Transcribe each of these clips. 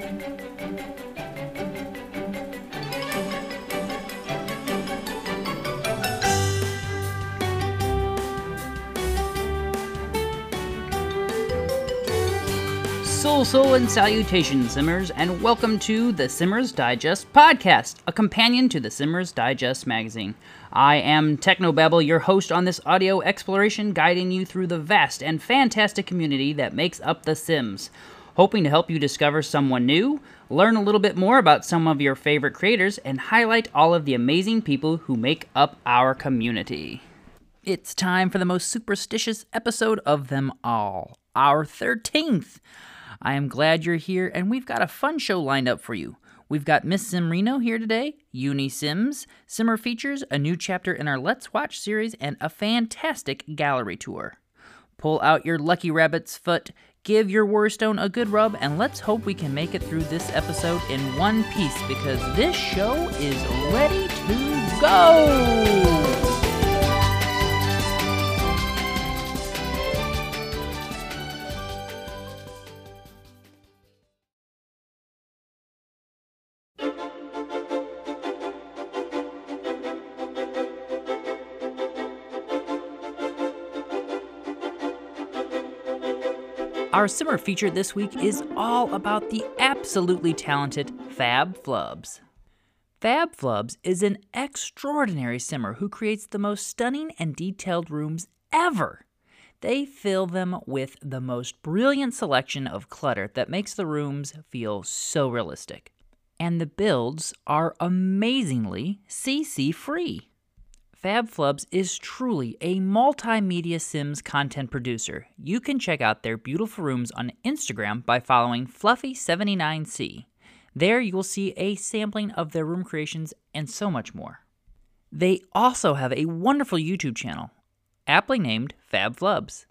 Sul, sul, and salutations, Simmers, and welcome to the Simmers Digest podcast, a companion to the Simmers Digest magazine. I am Technobabble, your host on this audio exploration, guiding you through the vast and fantastic community that makes up The Sims. Hoping to help you discover someone new, learn a little bit more about some of your favorite creators, and highlight all of the amazing people who make up our community. It's time for the most superstitious episode of them all, our 13th. I am glad you're here, and we've got a fun show lined up for you. We've got Miss Simrino here today, Yuni Sims, Simmer features, a new chapter in our Let's Watch series, and a fantastic gallery tour. Pull out your lucky rabbit's foot, give your Warstone a good rub, and let's hope we can make it through this episode in one piece because this show is ready to go! Our Simmer feature this week is all about the absolutely talented Fab Flubs. Fab Flubs is an extraordinary simmer who creates the most stunning and detailed rooms ever. They fill them with the most brilliant selection of clutter that makes the rooms feel so realistic. And the builds are amazingly CC free. Fab Flubs is truly a multimedia Sims content producer. You can check out their beautiful rooms on Instagram by following Fluffy79C. There you will see a sampling of their room creations and so much more. They also have a wonderful YouTube channel, aptly named Fab Flubs.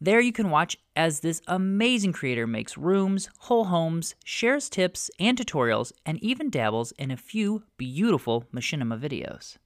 There you can watch as this amazing creator makes rooms, whole homes, shares tips and tutorials, and even dabbles in a few beautiful machinima videos.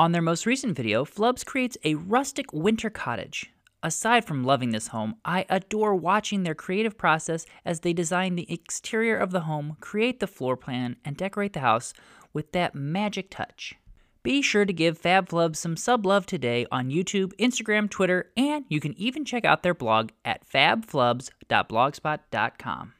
On their most recent video, Flubs creates a rustic winter cottage. Aside from loving this home, I adore watching their creative process as they design the exterior of the home, create the floor plan, and decorate the house with that magic touch. Be sure to give Fab Flubs some sub love today on YouTube, Instagram, Twitter, and you can even check out their blog at fabflubs.blogspot.com.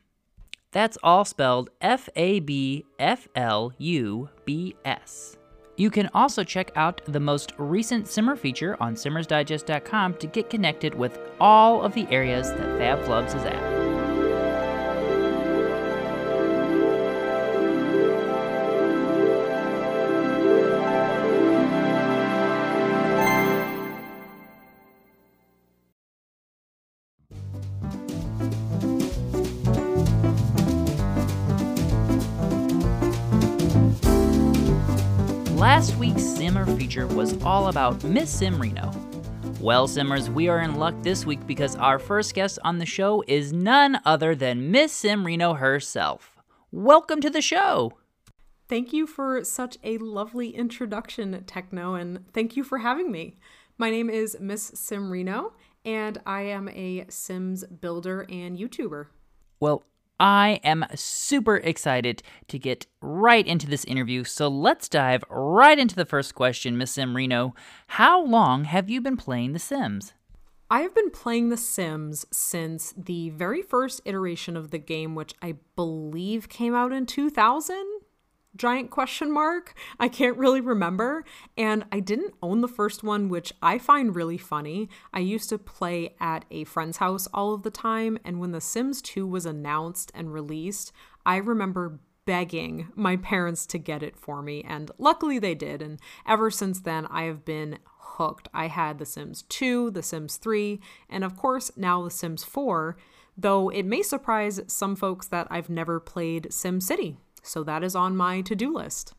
That's all spelled F A B F L U B S. You can also check out the most recent Simmer feature on simmersdigest.com to get connected with all of the areas that Fab Flubs is at. Simmer feature was all about Miss Simrino. Well, Simmers, we are in luck this week because our first guest on the show is none other than Miss Simrino herself. Welcome to the show. Thank you for such a lovely introduction, Techno, and thank you for having me. My name is Miss Simrino, and I am a Sims builder and YouTuber. Well, I am super excited to get right into this interview. So let's dive right into the first question, Miss Simrino. How long have you been playing The Sims? I have been playing The Sims since the very first iteration of the game, which I believe came out in 2000 giant question mark. I can't really remember. And I didn't own the first one, which I find really funny. I used to play at a friend's house all of the time. And when The Sims 2 was announced and released, I remember begging my parents to get it for me. And luckily they did. And ever since then, I have been hooked. I had The Sims 2, The Sims 3, and of course, now The Sims 4. Though it may surprise some folks that I've never played SimCity. So that is on my to do list.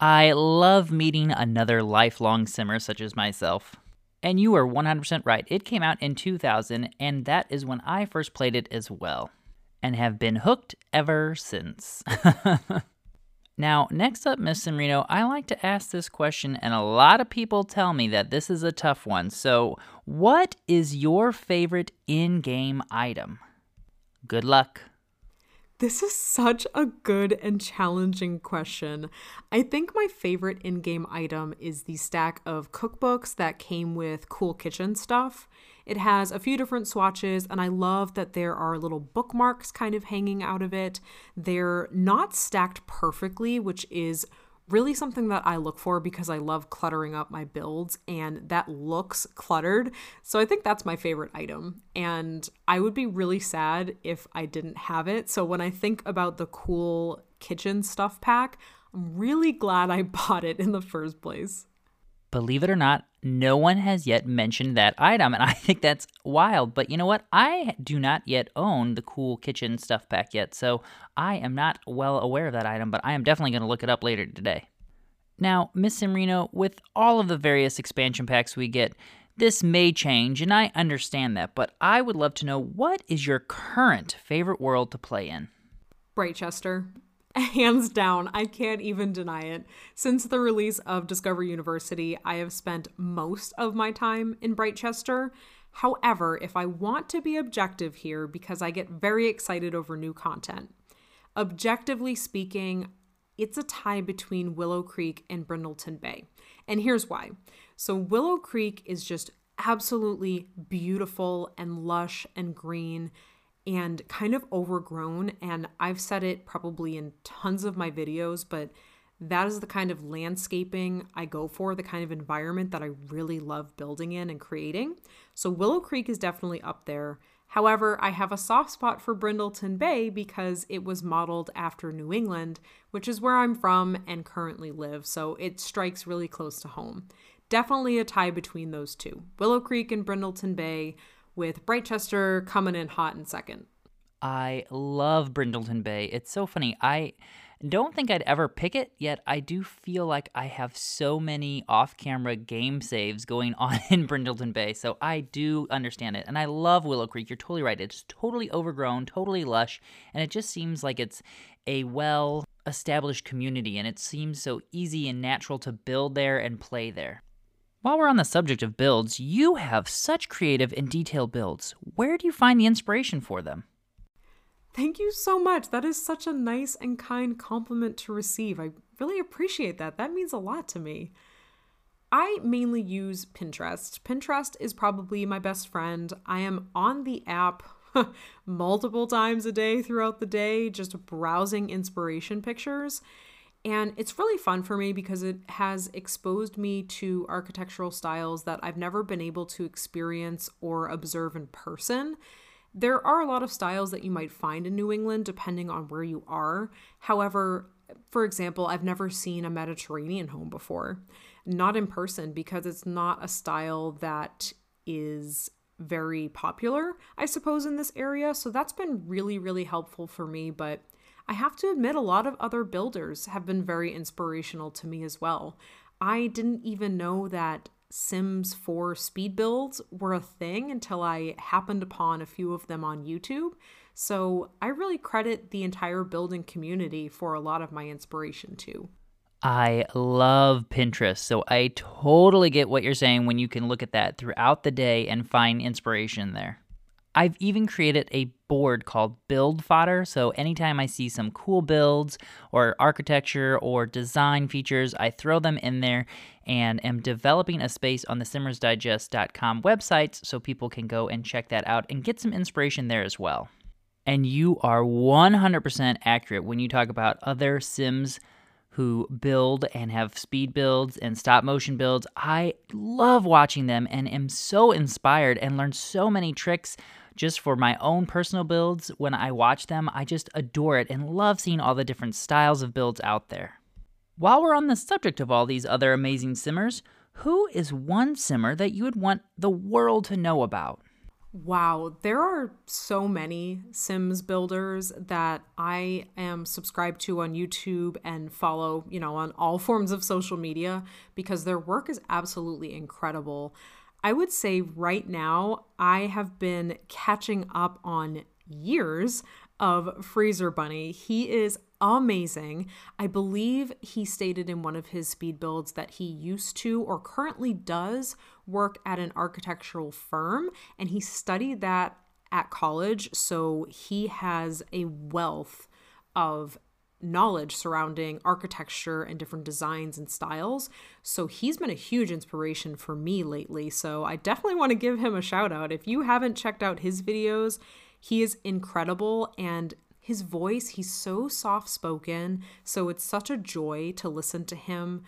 I love meeting another lifelong simmer such as myself. And you are 100% right. It came out in 2000, and that is when I first played it as well, and have been hooked ever since. now, next up, Miss Simrino, I like to ask this question, and a lot of people tell me that this is a tough one. So, what is your favorite in game item? Good luck. This is such a good and challenging question. I think my favorite in game item is the stack of cookbooks that came with cool kitchen stuff. It has a few different swatches, and I love that there are little bookmarks kind of hanging out of it. They're not stacked perfectly, which is really something that I look for because I love cluttering up my builds and that looks cluttered. So I think that's my favorite item. And I would be really sad if I didn't have it. So when I think about the cool kitchen stuff pack, I'm really glad I bought it in the first place. Believe it or not, no one has yet mentioned that item, and I think that's wild. But you know what? I do not yet own the cool kitchen stuff pack yet, so I am not well aware of that item, but I am definitely going to look it up later today. Now, Miss Simrino, with all of the various expansion packs we get, this may change, and I understand that, but I would love to know what is your current favorite world to play in? Britechester. Hands down, I can't even deny it. Since the release of Discover University, I have spent most of my time in Britechester. However, if I want to be objective here, because I get very excited over new content, objectively speaking, it's a tie between Willow Creek and Brindleton Bay. And here's why. So, Willow Creek is just absolutely beautiful and lush and green and kind of overgrown. And I've said it probably in tons of my videos, but that is the kind of landscaping I go for, the kind of environment that I really love building in and creating. So Willow Creek is definitely up there. However, I have a soft spot for Brindleton Bay because it was modeled after New England, which is where I'm from and currently live, so it strikes really close to home. Definitely a tie between those two Willow Creek and Brindleton Bay with Britechester coming in hot in second. I love Brindleton Bay. It's so funny. I don't think I'd ever pick it, yet I do feel like I have so many off camera game saves going on in Brindleton Bay. So I do understand it. And I love Willow Creek. You're totally right. It's totally overgrown, totally lush, and it just seems like it's a well established community and it seems so easy and natural to build there and play there. While we're on the subject of builds, you have such creative and detailed builds. Where do you find the inspiration for them? Thank you so much. That is such a nice and kind compliment to receive. I really appreciate that. That means a lot to me. I mainly use Pinterest. Pinterest is probably my best friend. I am on the app multiple times a day throughout the day, just browsing inspiration pictures. And it's really fun for me because it has exposed me to architectural styles that I've never been able to experience or observe in person. There are a lot of styles that you might find in New England depending on where you are. However, for example, I've never seen a Mediterranean home before, not in person because it's not a style that is very popular, I suppose, in this area. So that's been really, really helpful for me. But I have to admit, a lot of other builders have been very inspirational to me as well. I didn't even know that Sims 4 speed builds were a thing until I happened upon a few of them on YouTube. So I really credit the entire building community for a lot of my inspiration too. I love Pinterest. So I totally get what you're saying when you can look at that throughout the day and find inspiration there. I've even created a board called Build Fodder. So anytime I see some cool builds or architecture or design features, I throw them in there and am developing a space on the simmersdigest.com website so people can go and check that out and get some inspiration there as well. And you are 100% accurate when you talk about other Sims who build and have speed builds and stop motion builds. I love watching them and am so inspired and learn so many tricks just for my own personal builds. When I watch them, I just adore it and love seeing all the different styles of builds out there. While we're on the subject of all these other amazing simmers, who is one simmer that you would want the world to know about? Wow, there are so many Sims builders that I am subscribed to on YouTube and follow, you know, on all forms of social media because their work is absolutely incredible. I would say right now, I have been catching up on years of Freezer Bunny. He is amazing. I believe he stated in one of his speed builds that he used to or currently does work at an architectural firm and he studied that at college. So he has a wealth of knowledge surrounding architecture and different designs and styles. So he's been a huge inspiration for me lately. So I definitely want to give him a shout out. If you haven't checked out his videos, he is incredible and his voice, he's so soft spoken. So it's such a joy to listen to him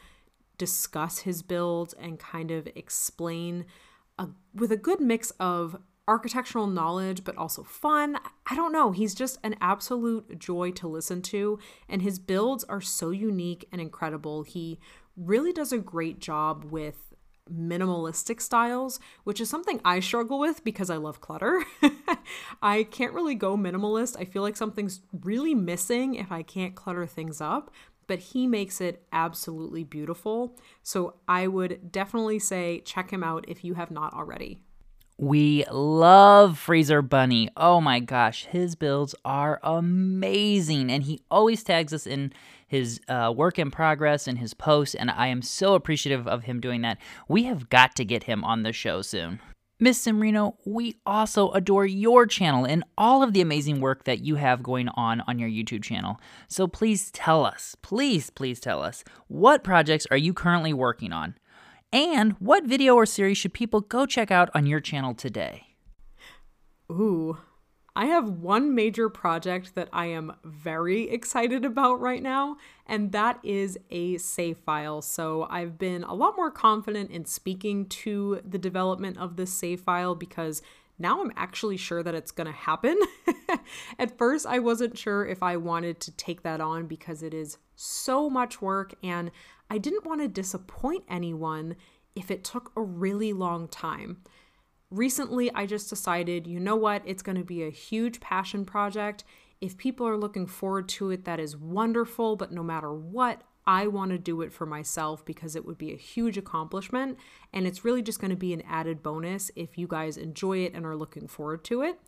discuss his build and kind of explain a, with a good mix of architectural knowledge, but also fun. I don't know. He's just an absolute joy to listen to, and his builds are so unique and incredible. He really does a great job with minimalistic styles, which is something I struggle with because I love clutter. I can't really go minimalist. I feel like something's really missing if I can't clutter things up, but he makes it absolutely beautiful. So I would definitely say check him out if you have not already. We love Freezer Bunny. Oh my gosh, his builds are amazing, and he always tags us in his uh, work in progress and his posts, and I am so appreciative of him doing that. We have got to get him on the show soon. Miss Simrino, we also adore your channel and all of the amazing work that you have going on on your YouTube channel. So please tell us, please, please tell us, what projects are you currently working on? And what video or series should people go check out on your channel today? Ooh, I have one major project that I am very excited about right now, and that is a save file. So I've been a lot more confident in speaking to the development of this save file because now I'm actually sure that it's going to happen. At first, I wasn't sure if I wanted to take that on because it is so much work and I didn't want to disappoint anyone if it took a really long time. Recently, I just decided, you know what, it's going to be a huge passion project. If people are looking forward to it, that is wonderful, but no matter what, I want to do it for myself because it would be a huge accomplishment. And it's really just going to be an added bonus if you guys enjoy it and are looking forward to it.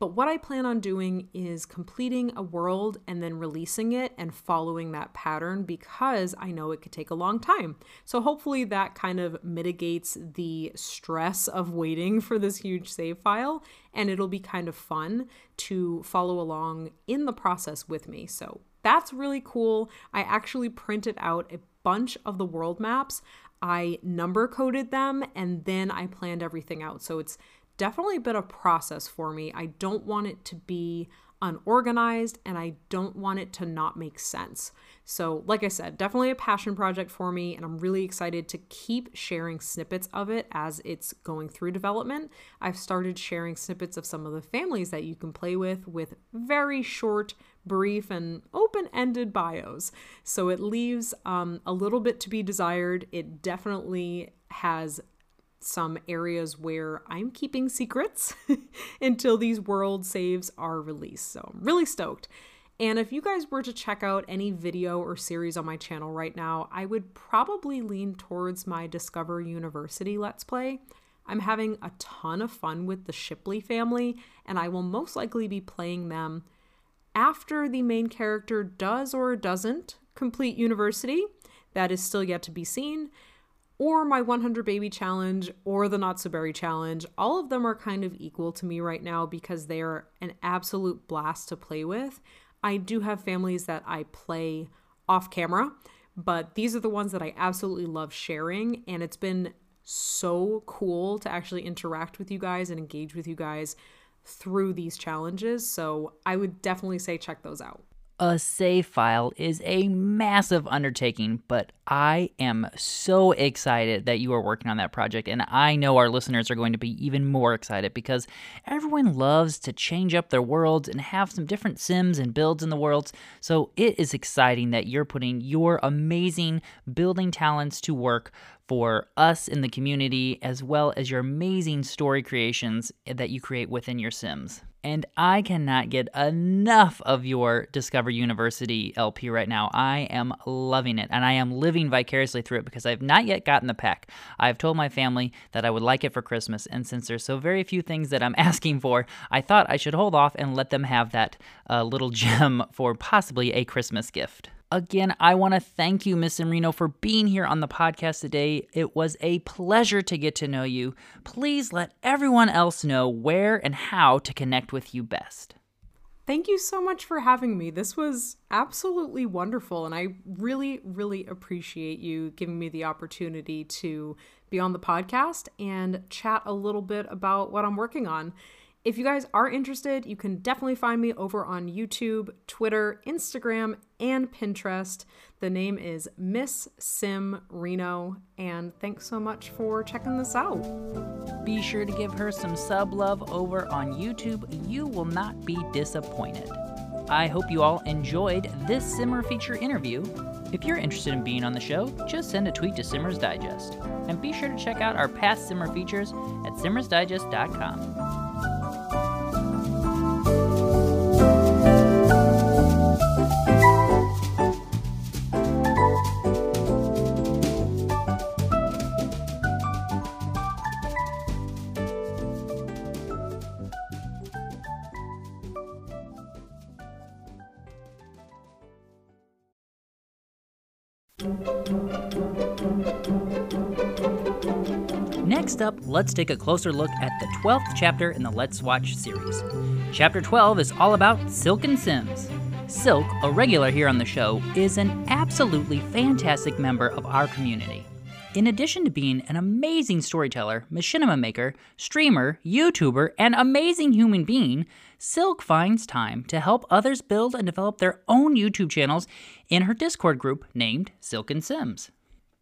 But what I plan on doing is completing a world and then releasing it and following that pattern because I know it could take a long time. So hopefully that kind of mitigates the stress of waiting for this huge save file and it'll be kind of fun to follow along in the process with me. So that's really cool. I actually printed out a bunch of the world maps. I number coded them and then I planned everything out. So it's definitely been a process for me. I don't want it to be unorganized and I don't want it to not make sense. So, like I said, definitely a passion project for me, and I'm really excited to keep sharing snippets of it as it's going through development. I've started sharing snippets of some of the families that you can play with with very short, brief, and open ended bios. So, it leaves um, a little bit to be desired. It definitely has some areas where I'm keeping secrets until these world saves are released. So I'm really stoked. And if you guys were to check out any video or series on my channel right now, I would probably lean towards my Discover University Let's Play. I'm having a ton of fun with the Shipley family, and I will most likely be playing them after the main character does or doesn't complete university. That is still yet to be seen or my 100 baby challenge or the not so berry challenge all of them are kind of equal to me right now because they are an absolute blast to play with. I do have families that i play off camera but these are the ones that i absolutely love sharing and it's been so cool to actually interact with you guys and engage with you guys through these challenges. So i would definitely say check those out a save file is a massive undertaking, but I am so excited that you are working on that project. And I know our listeners are going to be even more excited because everyone loves to change up their worlds and have some different sims and builds in the worlds. So it is exciting that you're putting your amazing building talents to work for us in the community, as well as your amazing story creations that you create within your sims. And I cannot get enough of your Discover University LP right now. I am loving it and I am living vicariously through it because I've not yet gotten the pack. I've told my family that I would like it for Christmas, and since there's so very few things that I'm asking for, I thought I should hold off and let them have that uh, little gem for possibly a Christmas gift. Again, I want to thank you, Miss Simrino, for being here on the podcast today. It was a pleasure to get to know you. Please let everyone else know where and how to connect with you best. Thank you so much for having me. This was absolutely wonderful, and I really, really appreciate you giving me the opportunity to be on the podcast and chat a little bit about what I'm working on. If you guys are interested, you can definitely find me over on YouTube, Twitter, Instagram, and Pinterest. The name is Miss Simrino, and thanks so much for checking this out. Be sure to give her some sub love over on YouTube. You will not be disappointed. I hope you all enjoyed this Simmer feature interview. If you're interested in being on the show, just send a tweet to Simmers Digest. And be sure to check out our past Simmer features at simmersdigest.com. Next up, let's take a closer look at the 12th chapter in the Let's Watch series. Chapter 12 is all about Silken Sims. Silk, a regular here on the show, is an absolutely fantastic member of our community. In addition to being an amazing storyteller, machinima maker, streamer, YouTuber, and amazing human being, Silk finds time to help others build and develop their own YouTube channels in her Discord group named Silken Sims.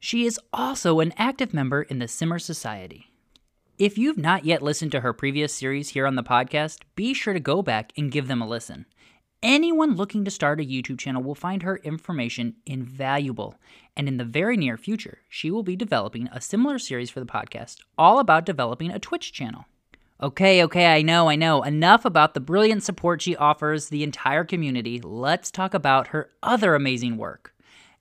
She is also an active member in the Simmer Society. If you've not yet listened to her previous series here on the podcast, be sure to go back and give them a listen. Anyone looking to start a YouTube channel will find her information invaluable, and in the very near future, she will be developing a similar series for the podcast, all about developing a Twitch channel. Okay, okay, I know, I know. Enough about the brilliant support she offers the entire community. Let's talk about her other amazing work.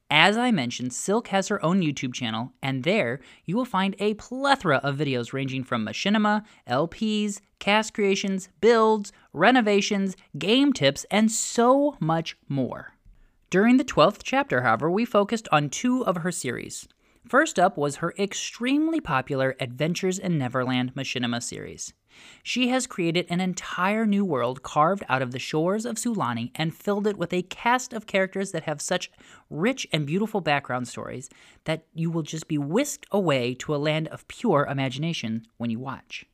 As I mentioned, Silk has her own YouTube channel, and there you will find a plethora of videos ranging from machinima, LPs, cast creations, builds, renovations, game tips, and so much more. During the 12th chapter, however, we focused on two of her series. First up was her extremely popular Adventures in Neverland machinima series. She has created an entire new world carved out of the shores of Sulani and filled it with a cast of characters that have such rich and beautiful background stories that you will just be whisked away to a land of pure imagination when you watch.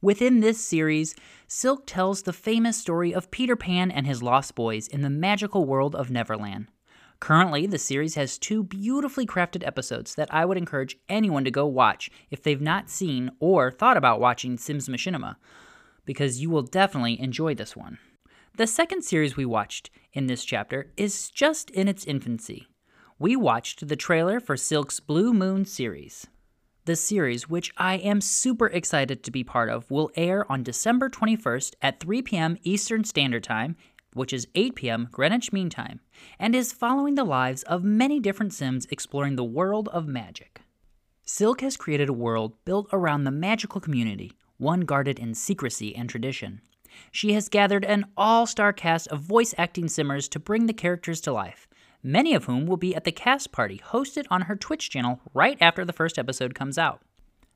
Within this series, Silk tells the famous story of Peter Pan and his lost boys in the magical world of Neverland. Currently, the series has two beautifully crafted episodes that I would encourage anyone to go watch if they've not seen or thought about watching Sims Machinima, because you will definitely enjoy this one. The second series we watched in this chapter is just in its infancy. We watched the trailer for Silk's Blue Moon series. The series, which I am super excited to be part of, will air on December 21st at 3 p.m. Eastern Standard Time which is 8 p.m. Greenwich Mean Time, and is following the lives of many different Sims exploring the world of magic. Silk has created a world built around the magical community, one guarded in secrecy and tradition. She has gathered an all star cast of voice acting Simmers to bring the characters to life, many of whom will be at the cast party hosted on her Twitch channel right after the first episode comes out.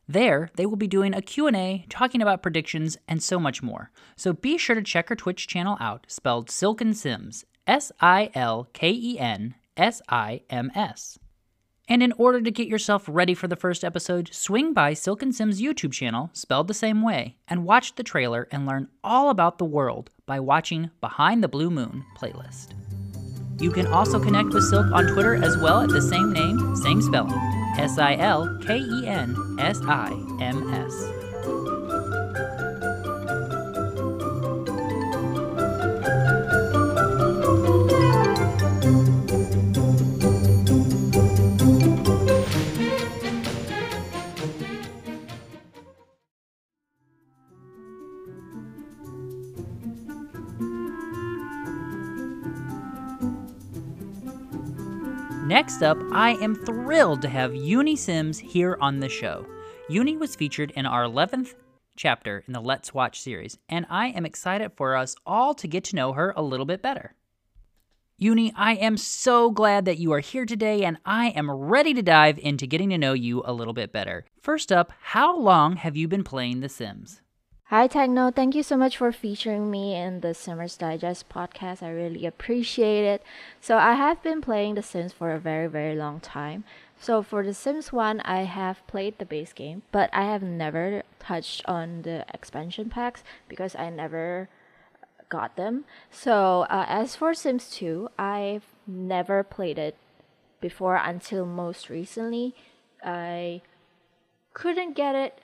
There, they will be doing a Q&A, talking about predictions, and so much more. So be sure to check her Twitch channel out, spelled Silken Sims, S-I-L-K-E-N-S-I-M-S. And in order to get yourself ready for the first episode, swing by Silken Sims YouTube channel, spelled the same way, and watch the trailer and learn all about the world by watching Behind the Blue Moon playlist. You can also connect with Silk on Twitter as well at the same name, same spelling. S I L K E N S I M S. Next up, I am thrilled to have Yuni Sims here on the show. Yuni was featured in our 11th chapter in the Let's Watch series, and I am excited for us all to get to know her a little bit better. Yuni, I am so glad that you are here today, and I am ready to dive into getting to know you a little bit better. First up, how long have you been playing The Sims? Hi, Techno. Thank you so much for featuring me in the Simmers Digest podcast. I really appreciate it. So, I have been playing The Sims for a very, very long time. So, for The Sims 1, I have played the base game, but I have never touched on the expansion packs because I never got them. So, uh, as for Sims 2, I've never played it before until most recently. I couldn't get it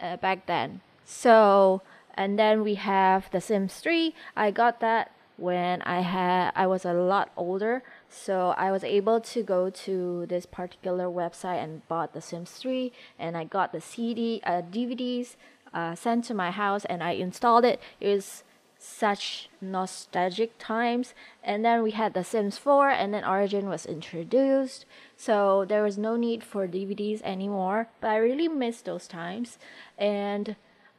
uh, back then so, and then we have The Sims 3. I got that when I had I was a lot older, so I was able to go to this particular website and bought The Sims 3, and I got the CD uh, DVDs uh, sent to my house, and I installed it. It was such nostalgic times. And then we had The Sims 4, and then Origin was introduced. So there was no need for DVDs anymore. But I really miss those times. And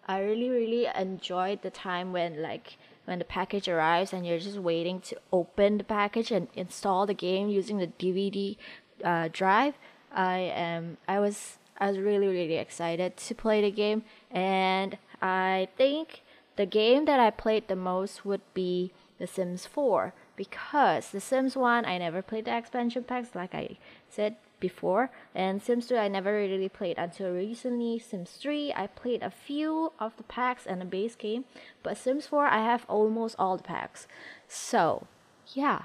I really really enjoyed the time when like when the package arrives and you're just waiting to open the package and install the game using the DVD uh, drive. I am I was I was really really excited to play the game and I think the game that I played the most would be The Sims 4 because The Sims 1 I never played the expansion packs like I said before. And Sims 2 I never really played until recently. Sims 3 I played a few of the packs and the base game, but Sims 4 I have almost all the packs. So, yeah,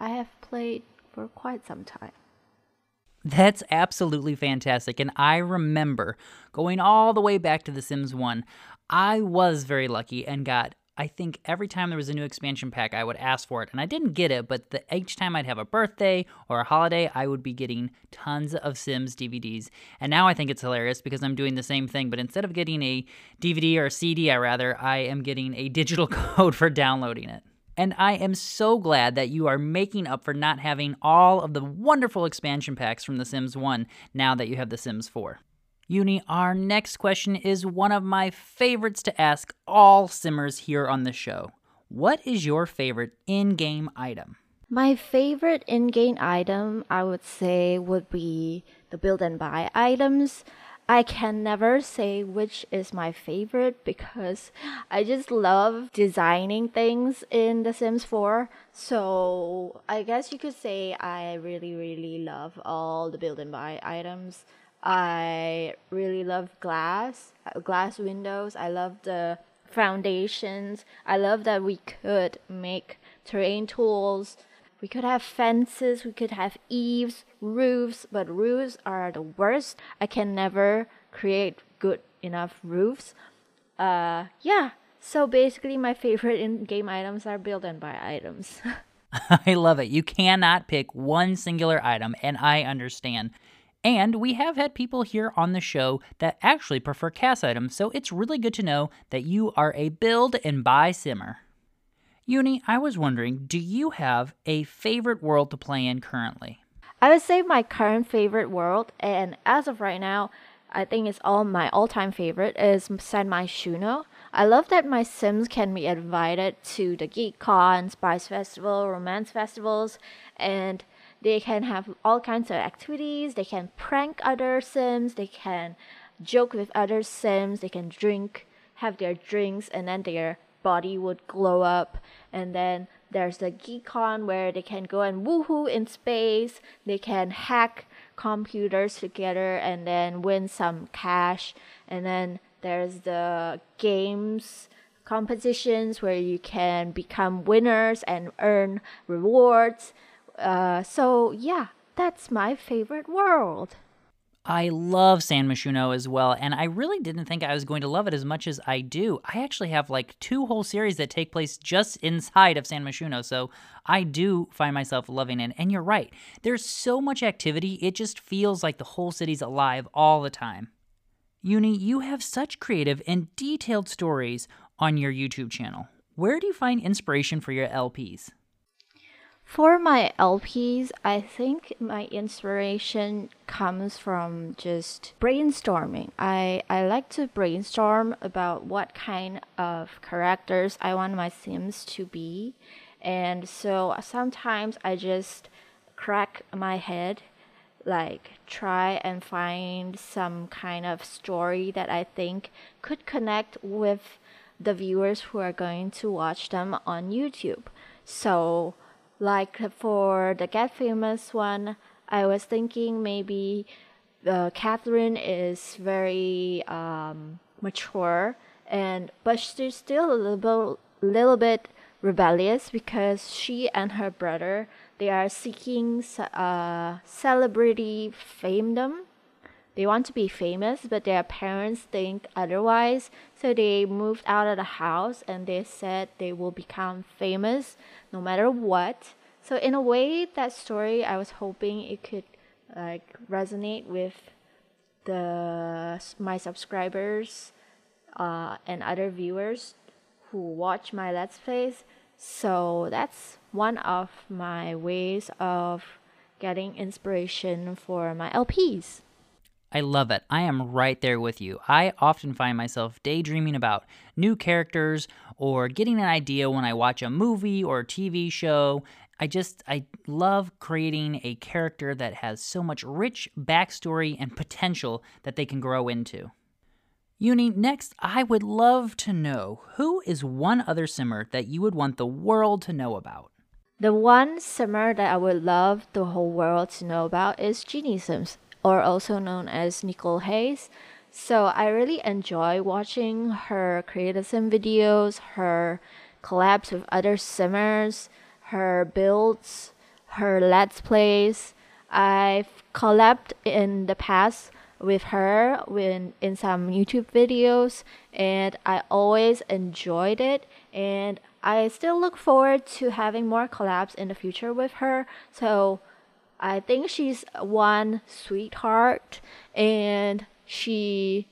I have played for quite some time. That's absolutely fantastic. And I remember going all the way back to The Sims 1. I was very lucky and got I think every time there was a new expansion pack, I would ask for it, and I didn't get it. But the, each time I'd have a birthday or a holiday, I would be getting tons of Sims DVDs. And now I think it's hilarious because I'm doing the same thing, but instead of getting a DVD or a CD, I rather I am getting a digital code for downloading it. And I am so glad that you are making up for not having all of the wonderful expansion packs from The Sims 1 now that you have The Sims 4. Yuni, our next question is one of my favorites to ask all simmers here on the show. What is your favorite in game item? My favorite in game item, I would say, would be the build and buy items. I can never say which is my favorite because I just love designing things in The Sims 4. So I guess you could say I really, really love all the build and buy items. I really love glass, uh, glass windows. I love the foundations. I love that we could make terrain tools. We could have fences, we could have eaves, roofs, but roofs are the worst. I can never create good enough roofs. Uh, yeah. So basically, my favorite in-game items are build and buy items. I love it. You cannot pick one singular item, and I understand. And we have had people here on the show that actually prefer CAS items, so it's really good to know that you are a build and buy simmer. Yuni, I was wondering, do you have a favorite world to play in currently? I would say my current favorite world, and as of right now, I think it's all my all-time favorite is San Myshuno. I love that my Sims can be invited to the Geek GeekCon, Spice Festival, Romance Festivals, and they can have all kinds of activities. They can prank other Sims. They can joke with other Sims. They can drink, have their drinks, and then their body would glow up. And then there's the GeekCon where they can go and woohoo in space. They can hack computers together and then win some cash. And then there's the games competitions where you can become winners and earn rewards. Uh, so yeah, that's my favorite world. I love San Myshuno as well, and I really didn't think I was going to love it as much as I do. I actually have like two whole series that take place just inside of San Myshuno, so I do find myself loving it. And you're right, there's so much activity, it just feels like the whole city's alive all the time. Yuni, you have such creative and detailed stories on your YouTube channel. Where do you find inspiration for your LPs? For my LPs, I think my inspiration comes from just brainstorming. I, I like to brainstorm about what kind of characters I want my Sims to be. And so sometimes I just crack my head like try and find some kind of story that I think could connect with the viewers who are going to watch them on YouTube. So, like for the Get Famous one, I was thinking maybe uh, Catherine is very um, mature and but she's still a little bit, little bit rebellious because she and her brother they are seeking uh, celebrity famedom. They want to be famous, but their parents think otherwise. So they moved out of the house and they said they will become famous no matter what. So in a way, that story I was hoping it could like resonate with the my subscribers uh, and other viewers who watch my let's plays so that's one of my ways of getting inspiration for my lps I love it. I am right there with you. I often find myself daydreaming about new characters or getting an idea when I watch a movie or a TV show. I just, I love creating a character that has so much rich backstory and potential that they can grow into. Yuni, next, I would love to know who is one other simmer that you would want the world to know about? The one simmer that I would love the whole world to know about is Jeannie Sims, or also known as Nicole Hayes. So I really enjoy watching her creative sim videos, her collabs with other simmers, her builds, her let's plays. I've collabed in the past with her when in some YouTube videos and I always enjoyed it and I still look forward to having more collabs in the future with her. So I think she's one sweetheart and she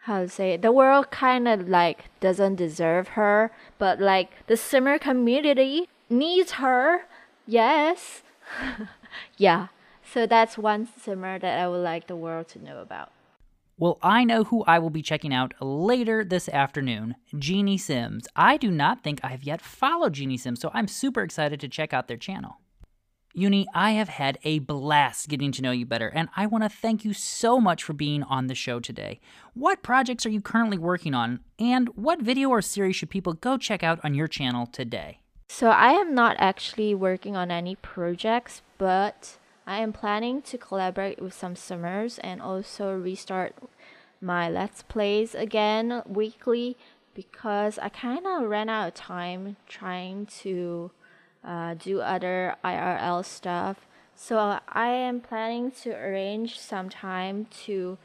how to say it, the world kind of like doesn't deserve her, but like the simmer community needs her. Yes. yeah. So that's one simmer that I would like the world to know about. Well, I know who I will be checking out later this afternoon Jeannie Sims. I do not think I have yet followed Jeannie Sims, so I'm super excited to check out their channel. Yuni, I have had a blast getting to know you better, and I want to thank you so much for being on the show today. What projects are you currently working on, and what video or series should people go check out on your channel today? So, I am not actually working on any projects, but I am planning to collaborate with some simmers and also restart my Let's Plays again weekly because I kind of ran out of time trying to uh, do other IRL stuff. So I am planning to arrange some time to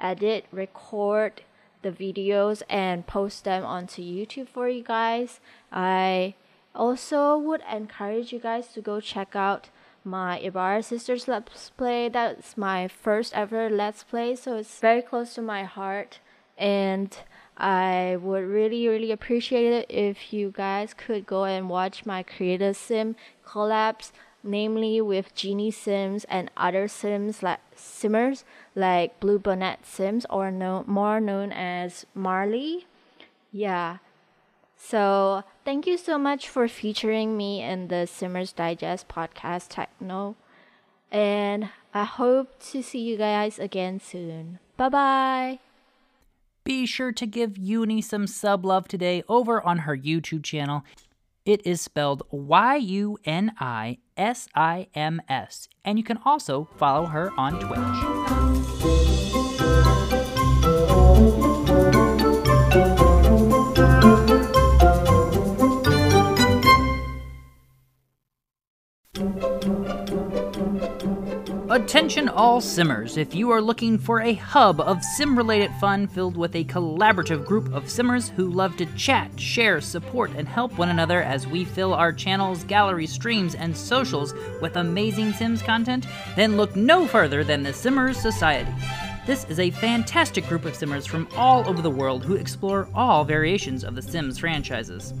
edit, record the videos, and post them onto YouTube for you guys. I also would encourage you guys to go check out my Ibarra Sisters Let's Play. That's my first ever Let's Play, so it's very close to my heart. And I would really, really appreciate it if you guys could go and watch my Creative Sim collabs, namely with Jeannie Sims and other Sims like Simmers like Blue Bonnet Sims, or no, more known as Marley. Yeah. So thank you so much for featuring me in the Simmers Digest podcast Techno. And I hope to see you guys again soon. Bye bye. Be sure to give Yuni some sub love today over on her YouTube channel. It is spelled Y U N I S I M S, and you can also follow her on Twitch. Attention all simmers, if you are looking for a hub of sim related fun filled with a collaborative group of simmers who love to chat, share, support, and help one another as we fill our channels, galleries, streams, and socials with amazing Sims content, then look no further than the Simmers Society. This is a fantastic group of Simmers from all over the world who explore all variations of the Sims franchises.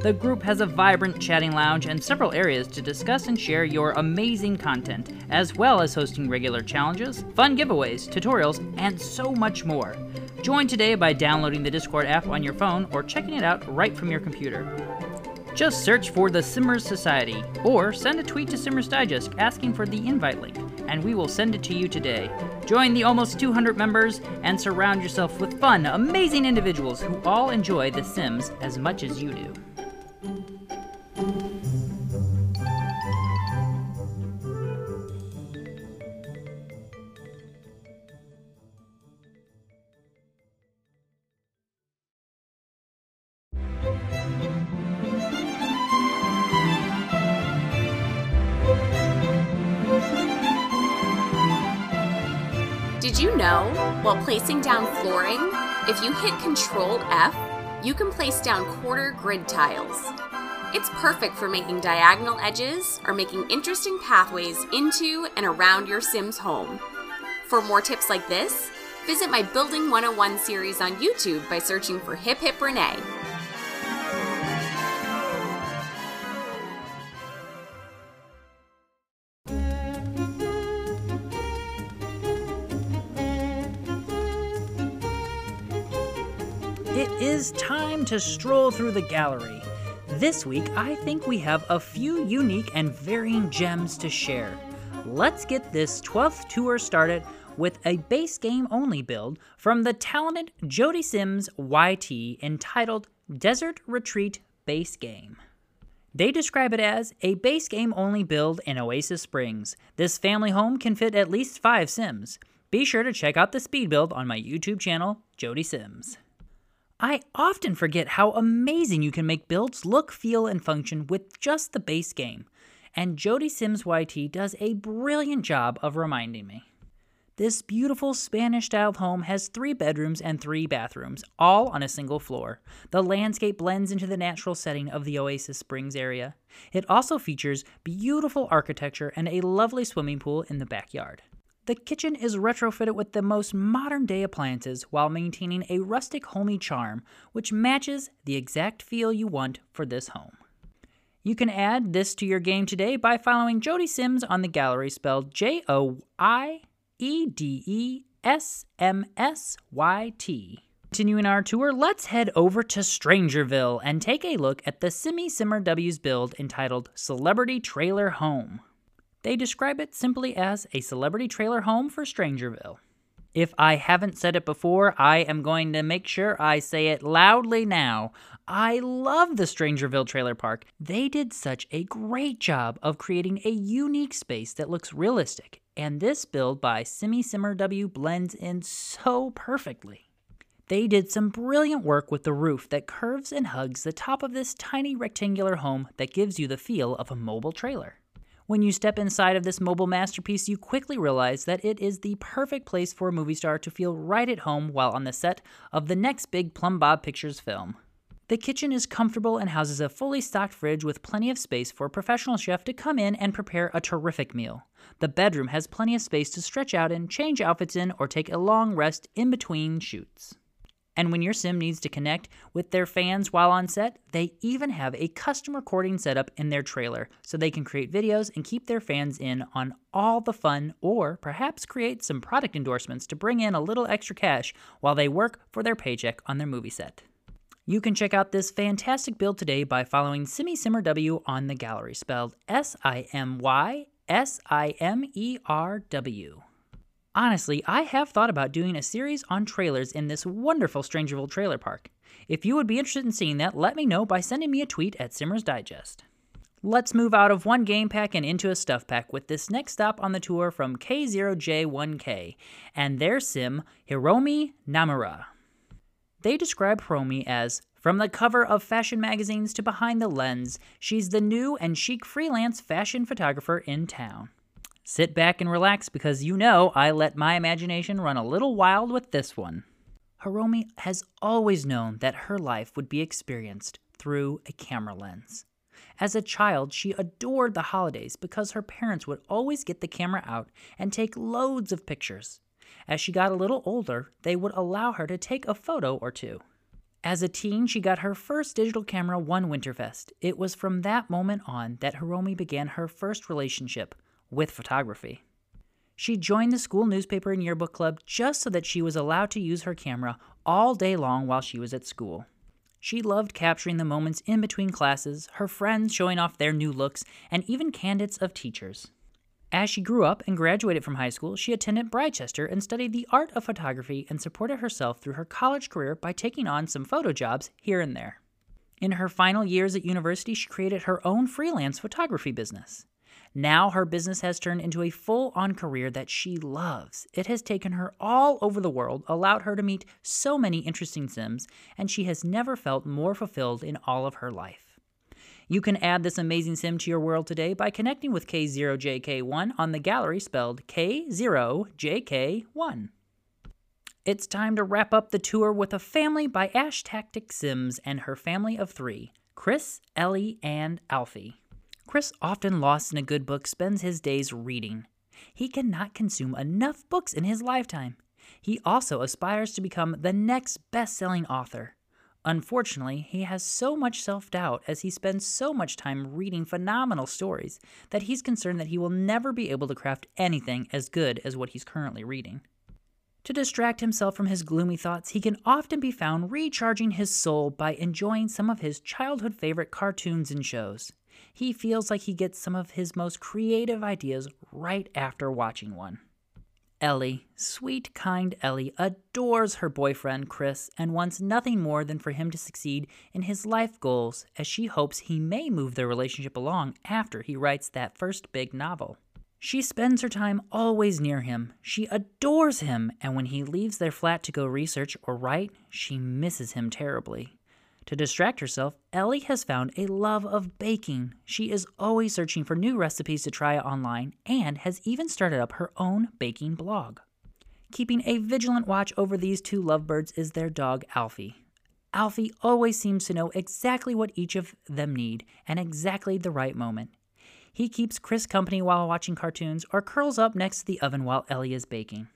The group has a vibrant chatting lounge and several areas to discuss and share your amazing content, as well as hosting regular challenges, fun giveaways, tutorials, and so much more. Join today by downloading the Discord app on your phone or checking it out right from your computer. Just search for the Simmers Society or send a tweet to Simmers Digest asking for the invite link. and we will send it to you today. Join the almost 200 members and surround yourself with fun, amazing individuals who all enjoy The Sims as much as you do. You know, while placing down flooring, if you hit Control F, you can place down quarter grid tiles. It's perfect for making diagonal edges or making interesting pathways into and around your Sims home. For more tips like this, visit my Building 101 series on YouTube by searching for Hip Hip Renee. Is time to stroll through the gallery. This week, I think we have a few unique and varying gems to share. Let's get this 12th tour started with a base game only build from the talented Jody Sims YT entitled Desert Retreat Base Game. They describe it as a base game only build in Oasis Springs. This family home can fit at least five Sims. Be sure to check out the speed build on my YouTube channel, Jody Sims. I often forget how amazing you can make builds look, feel, and function with just the base game, and Jody Sims YT does a brilliant job of reminding me. This beautiful Spanish styled home has three bedrooms and three bathrooms, all on a single floor. The landscape blends into the natural setting of the Oasis Springs area. It also features beautiful architecture and a lovely swimming pool in the backyard. The kitchen is retrofitted with the most modern day appliances while maintaining a rustic homey charm, which matches the exact feel you want for this home. You can add this to your game today by following Jody Sims on the gallery spelled J O I E D E S M S Y T. Continuing our tour, let's head over to Strangerville and take a look at the Simmy Simmer W's build entitled Celebrity Trailer Home. They describe it simply as a celebrity trailer home for Strangerville. If I haven't said it before, I am going to make sure I say it loudly now. I love the Strangerville Trailer Park. They did such a great job of creating a unique space that looks realistic, and this build by Simmy Simmer W blends in so perfectly. They did some brilliant work with the roof that curves and hugs the top of this tiny rectangular home that gives you the feel of a mobile trailer. When you step inside of this mobile masterpiece, you quickly realize that it is the perfect place for a movie star to feel right at home while on the set of the next big Plumbob Pictures film. The kitchen is comfortable and houses a fully stocked fridge with plenty of space for a professional chef to come in and prepare a terrific meal. The bedroom has plenty of space to stretch out and change outfits in or take a long rest in between shoots. And when your sim needs to connect with their fans while on set, they even have a custom recording setup in their trailer so they can create videos and keep their fans in on all the fun or perhaps create some product endorsements to bring in a little extra cash while they work for their paycheck on their movie set. You can check out this fantastic build today by following Simmy Simmer W on the gallery, spelled S I M Y S I M E R W. Honestly, I have thought about doing a series on trailers in this wonderful Strangerville trailer park. If you would be interested in seeing that, let me know by sending me a tweet at Simmers Digest. Let's move out of one game pack and into a stuff pack with this next stop on the tour from K0J1K and their sim, Hiromi Namura. They describe Hiromi as from the cover of fashion magazines to behind the lens, she's the new and chic freelance fashion photographer in town. Sit back and relax because you know I let my imagination run a little wild with this one. Hiromi has always known that her life would be experienced through a camera lens. As a child, she adored the holidays because her parents would always get the camera out and take loads of pictures. As she got a little older, they would allow her to take a photo or two. As a teen, she got her first digital camera one Winterfest. It was from that moment on that Hiromi began her first relationship with photography. She joined the school newspaper and yearbook club just so that she was allowed to use her camera all day long while she was at school. She loved capturing the moments in between classes, her friends showing off their new looks, and even candidates of teachers. As she grew up and graduated from high school, she attended Britechester and studied the art of photography and supported herself through her college career by taking on some photo jobs here and there. In her final years at university, she created her own freelance photography business. Now her business has turned into a full on career that she loves. It has taken her all over the world, allowed her to meet so many interesting Sims, and she has never felt more fulfilled in all of her life. You can add this amazing sim to your world today by connecting with K0JK1 on the gallery spelled K0JK1. It's time to wrap up the tour with a family by Ashtastic Sims and her family of three Chris, Ellie, and Alfie. Chris, often lost in a good book, spends his days reading. He cannot consume enough books in his lifetime. He also aspires to become the next best selling author. Unfortunately, he has so much self doubt as he spends so much time reading phenomenal stories that he's concerned that he will never be able to craft anything as good as what he's currently reading. To distract himself from his gloomy thoughts, he can often be found recharging his soul by enjoying some of his childhood favorite cartoons and shows. He feels like he gets some of his most creative ideas right after watching one. Ellie, sweet, kind Ellie, adores her boyfriend Chris and wants nothing more than for him to succeed in his life goals, as she hopes he may move their relationship along after he writes that first big novel. She spends her time always near him. She adores him, and when he leaves their flat to go research or write, she misses him terribly. To distract herself, Ellie has found a love of baking. She is always searching for new recipes to try online and has even started up her own baking blog. Keeping a vigilant watch over these two lovebirds is their dog, Alfie. Alfie always seems to know exactly what each of them need and exactly the right moment. He keeps Chris company while watching cartoons or curls up next to the oven while Ellie is baking.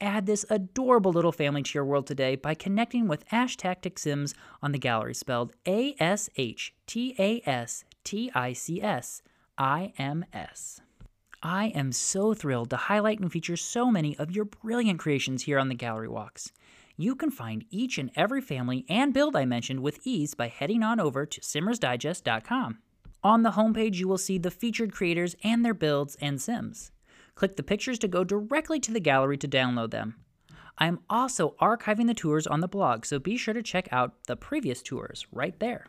Add this adorable little family to your world today by connecting with Ashtastic Sims on the gallery, spelled A S H T A S T I C S I M S. I am so thrilled to highlight and feature so many of your brilliant creations here on the Gallery Walks. You can find each and every family and build I mentioned with ease by heading on over to simmersdigest.com. On the homepage, you will see the featured creators and their builds and sims. Click the pictures to go directly to the gallery to download them. I am also archiving the tours on the blog, so be sure to check out the previous tours right there.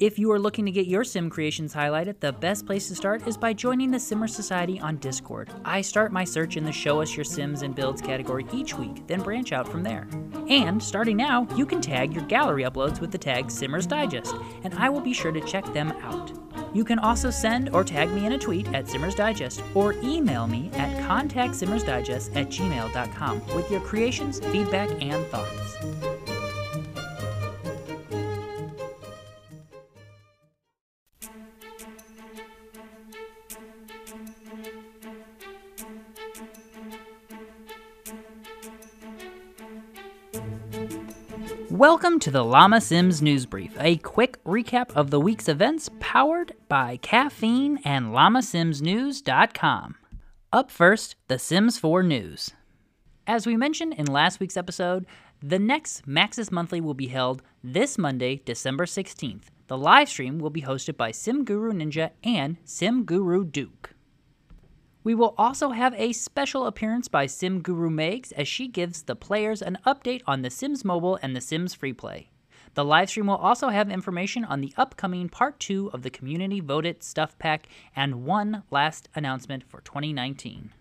If you are looking to get your sim creations highlighted, the best place to start is by joining the Simmer Society on Discord. I start my search in the Show Us Your Sims and Builds category each week, then branch out from there. And starting now, you can tag your gallery uploads with the tag Simmers Digest, and I will be sure to check them out. You can also send or tag me in a tweet at Simmers Digest or email me at contactsimmersdigest at gmail.com with your creations, feedback, and thoughts. Welcome to the Llama Sims News Brief, a quick recap of the week's events powered by caffeine and llamasimsnews.com. Up first, the Sims 4 news. As we mentioned in last week's episode, the next Maxis Monthly will be held this Monday, December 16th. The live stream will be hosted by Sim Guru Ninja and Sim Guru Duke. We will also have a special appearance by Sim Guru Megs as she gives the players an update on The Sims Mobile and The Sims Free Play. The livestream will also have information on the upcoming part 2 of the community voted stuff pack and one last announcement for 2019.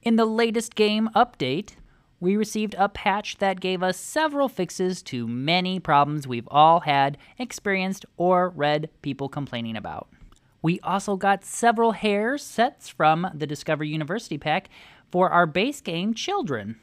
In the latest game update, we received a patch that gave us several fixes to many problems we've all had, experienced, or read people complaining about. We also got several hair sets from the Discover University pack for our base game, Children.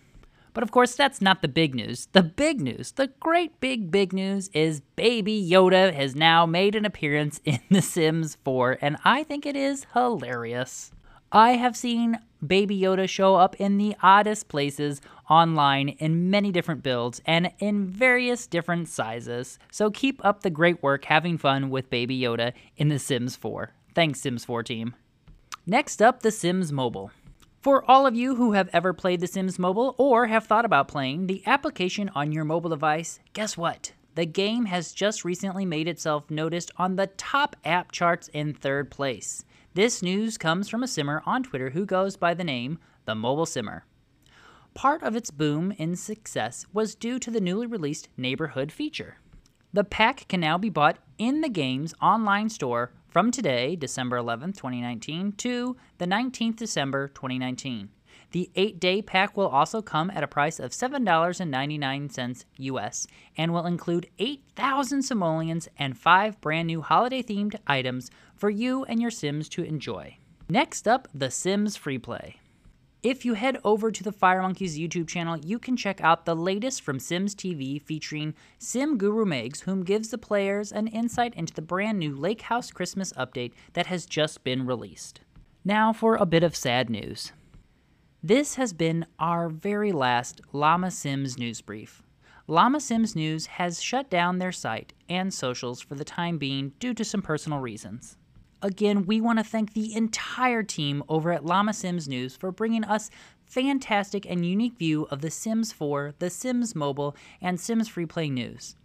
But of course, that's not the big news. The big news, the great big, big news is Baby Yoda has now made an appearance in The Sims 4, and I think it is hilarious. I have seen Baby Yoda show up in the oddest places online in many different builds and in various different sizes. So keep up the great work having fun with Baby Yoda in The Sims 4. Thanks, Sims 4 team. Next up, The Sims Mobile. For all of you who have ever played The Sims Mobile or have thought about playing the application on your mobile device, guess what? The game has just recently made itself noticed on the top app charts in third place. This news comes from a simmer on Twitter who goes by the name The Mobile Simmer. Part of its boom in success was due to the newly released Neighborhood feature. The pack can now be bought in the game's online store from today, December 11, 2019, to the 19th December 2019. The eight day pack will also come at a price of $7.99 US and will include 8,000 simoleons and five brand new holiday themed items for you and your Sims to enjoy. Next up, The Sims Free Play. If you head over to the Firemonkeys YouTube channel, you can check out the latest from Sims TV featuring Sim Guru Megs, whom gives the players an insight into the brand new Lake House Christmas update that has just been released. Now for a bit of sad news. This has been our very last Llama Sims news brief. Llama Sims News has shut down their site and socials for the time being due to some personal reasons. Again, we want to thank the entire team over at Llama Sims News for bringing us fantastic and unique view of The Sims 4, The Sims Mobile, and Sims Free Play news.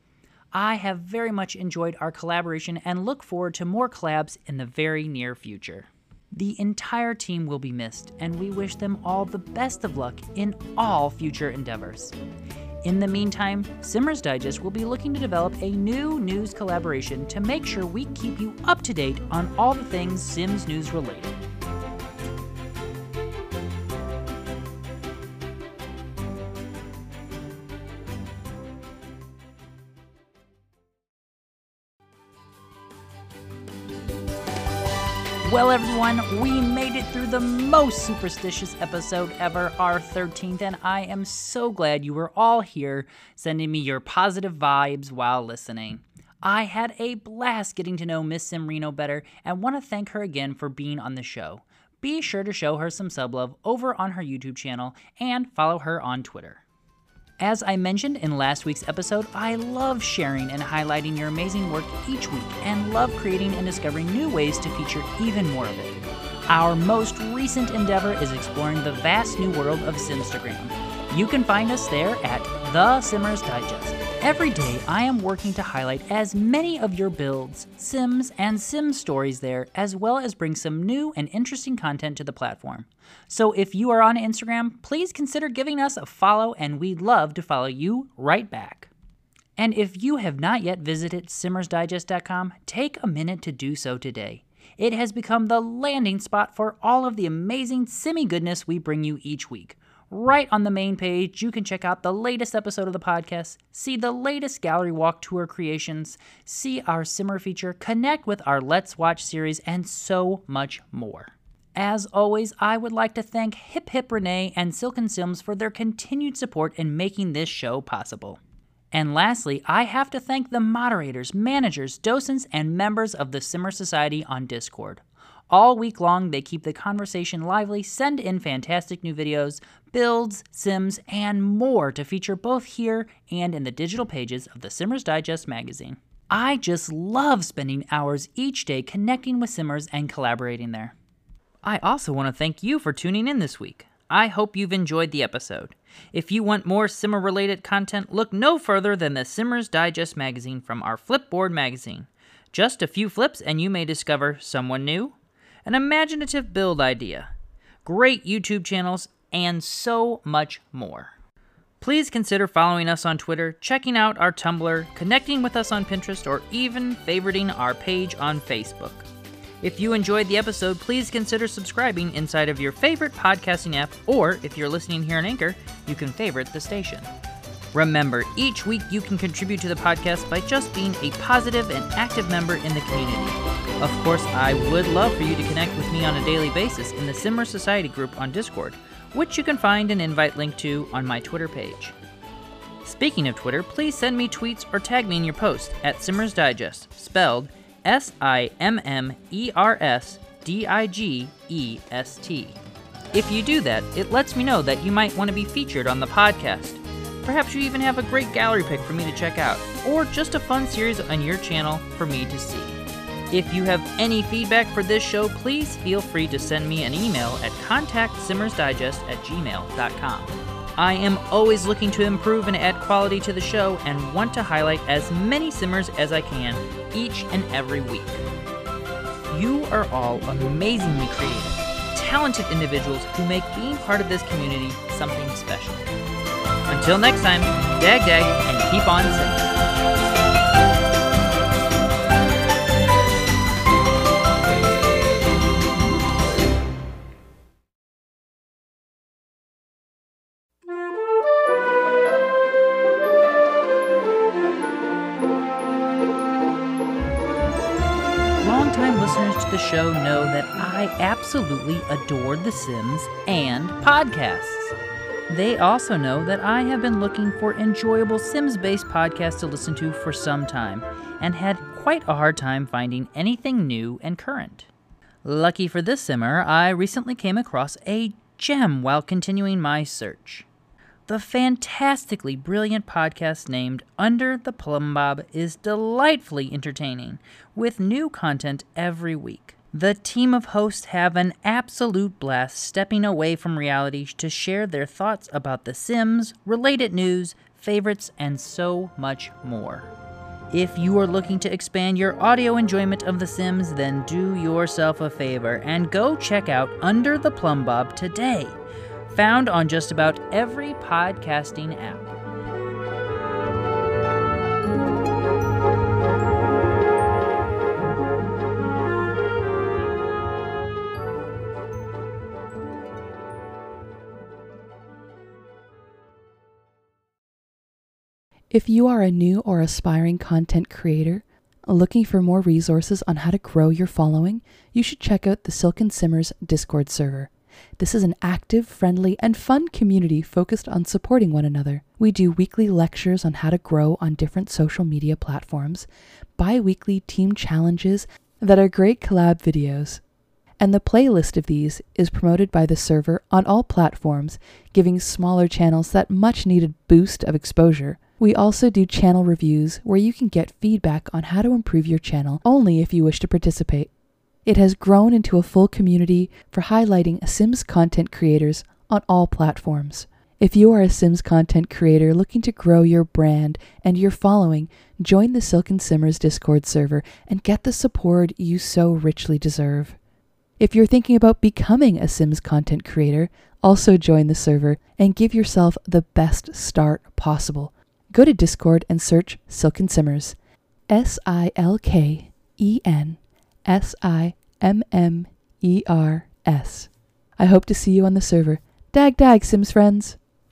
I have very much enjoyed our collaboration and look forward to more collabs in the very near future. The entire team will be missed, and we wish them all the best of luck in all future endeavors. In the meantime, Simmers Digest will be looking to develop a new news collaboration to make sure we keep you up to date on all the things Sims news related. Well, everyone, we made it through the most superstitious episode ever, our 13th, and I am so glad you were all here sending me your positive vibes while listening. I had a blast getting to know Miss Simrino better and want to thank her again for being on the show. Be sure to show her some sub love over on her YouTube channel and follow her on Twitter. As I mentioned in last week's episode, I love sharing and highlighting your amazing work each week and love creating and discovering new ways to feature even more of it. Our most recent endeavor is exploring the vast new world of Simstagram. You can find us there at The Simmers Digest. Every day, I am working to highlight as many of your builds, sims, and sim stories there, as well as bring some new and interesting content to the platform. So if you are on Instagram, please consider giving us a follow, and we'd love to follow you right back. And if you have not yet visited simmersdigest.com, take a minute to do so today. It has become the landing spot for all of the amazing simmy goodness we bring you each week. Right on the main page, you can check out the latest episode of the podcast, see the latest gallery walk tour creations, see our Simmer feature, connect with our Let's Watch series, and so much more. As always, I would like to thank Hip Hip Renee and Silken Sims for their continued support in making this show possible. And lastly, I have to thank the moderators, managers, docents, and members of the Simmer Society on Discord. All week long, they keep the conversation lively, send in fantastic new videos, builds, sims, and more to feature both here and in the digital pages of the Simmers Digest magazine. I just love spending hours each day connecting with Simmers and collaborating there. I also want to thank you for tuning in this week. I hope you've enjoyed the episode. If you want more Simmer related content, look no further than the Simmers Digest magazine from our Flipboard magazine. Just a few flips, and you may discover someone new, an imaginative build idea, great YouTube channels, and so much more. Please consider following us on Twitter, checking out our Tumblr, connecting with us on Pinterest, or even favoriting our page on Facebook. If you enjoyed the episode, please consider subscribing inside of your favorite podcasting app, or if you're listening here on Anchor, you can favorite the station. Remember, each week you can contribute to the podcast by just being a positive and active member in the community. Of course, I would love for you to connect with me on a daily basis in the Simmer Society group on Discord, which you can find an invite link to on my Twitter page. Speaking of Twitter, please send me tweets or tag me in your post at Simmers Digest, spelled S I M M E R S D I G E S T. If you do that, it lets me know that you might want to be featured on the podcast. Perhaps you even have a great gallery pick for me to check out, or just a fun series on your channel for me to see. If you have any feedback for this show, please feel free to send me an email at contactsimmersdigest at gmail.com. I am always looking to improve and add quality to the show and want to highlight as many simmers as I can each and every week. You are all amazingly creative, talented individuals who make being part of this community something special. Until next time, dag dag and keep on simming. Longtime listeners to the show know that I absolutely adore The Sims and podcasts. They also know that I have been looking for enjoyable Sims based podcasts to listen to for some time and had quite a hard time finding anything new and current. Lucky for this Simmer, I recently came across a gem while continuing my search. The fantastically brilliant podcast named Under the Plumbob is delightfully entertaining, with new content every week. The team of hosts have an absolute blast stepping away from reality to share their thoughts about The Sims, related news, favorites, and so much more. If you are looking to expand your audio enjoyment of The Sims, then do yourself a favor and go check out Under the Plumbob today found on just about every podcasting app. If you are a new or aspiring content creator looking for more resources on how to grow your following, you should check out the Silken Simmers Discord server. This is an active, friendly, and fun community focused on supporting one another. We do weekly lectures on how to grow on different social media platforms, bi weekly team challenges that are great collab videos. And the playlist of these is promoted by the server on all platforms, giving smaller channels that much needed boost of exposure. We also do channel reviews where you can get feedback on how to improve your channel only if you wish to participate. It has grown into a full community for highlighting Sims content creators on all platforms. If you are a Sims content creator looking to grow your brand and your following, join the Silken Simmers Discord server and get the support you so richly deserve. If you're thinking about becoming a Sims content creator, also join the server and give yourself the best start possible. Go to Discord and search Silken Simmers. S I L K E N S I M M E R S. I hope to see you on the server. Dag dag, Sims friends!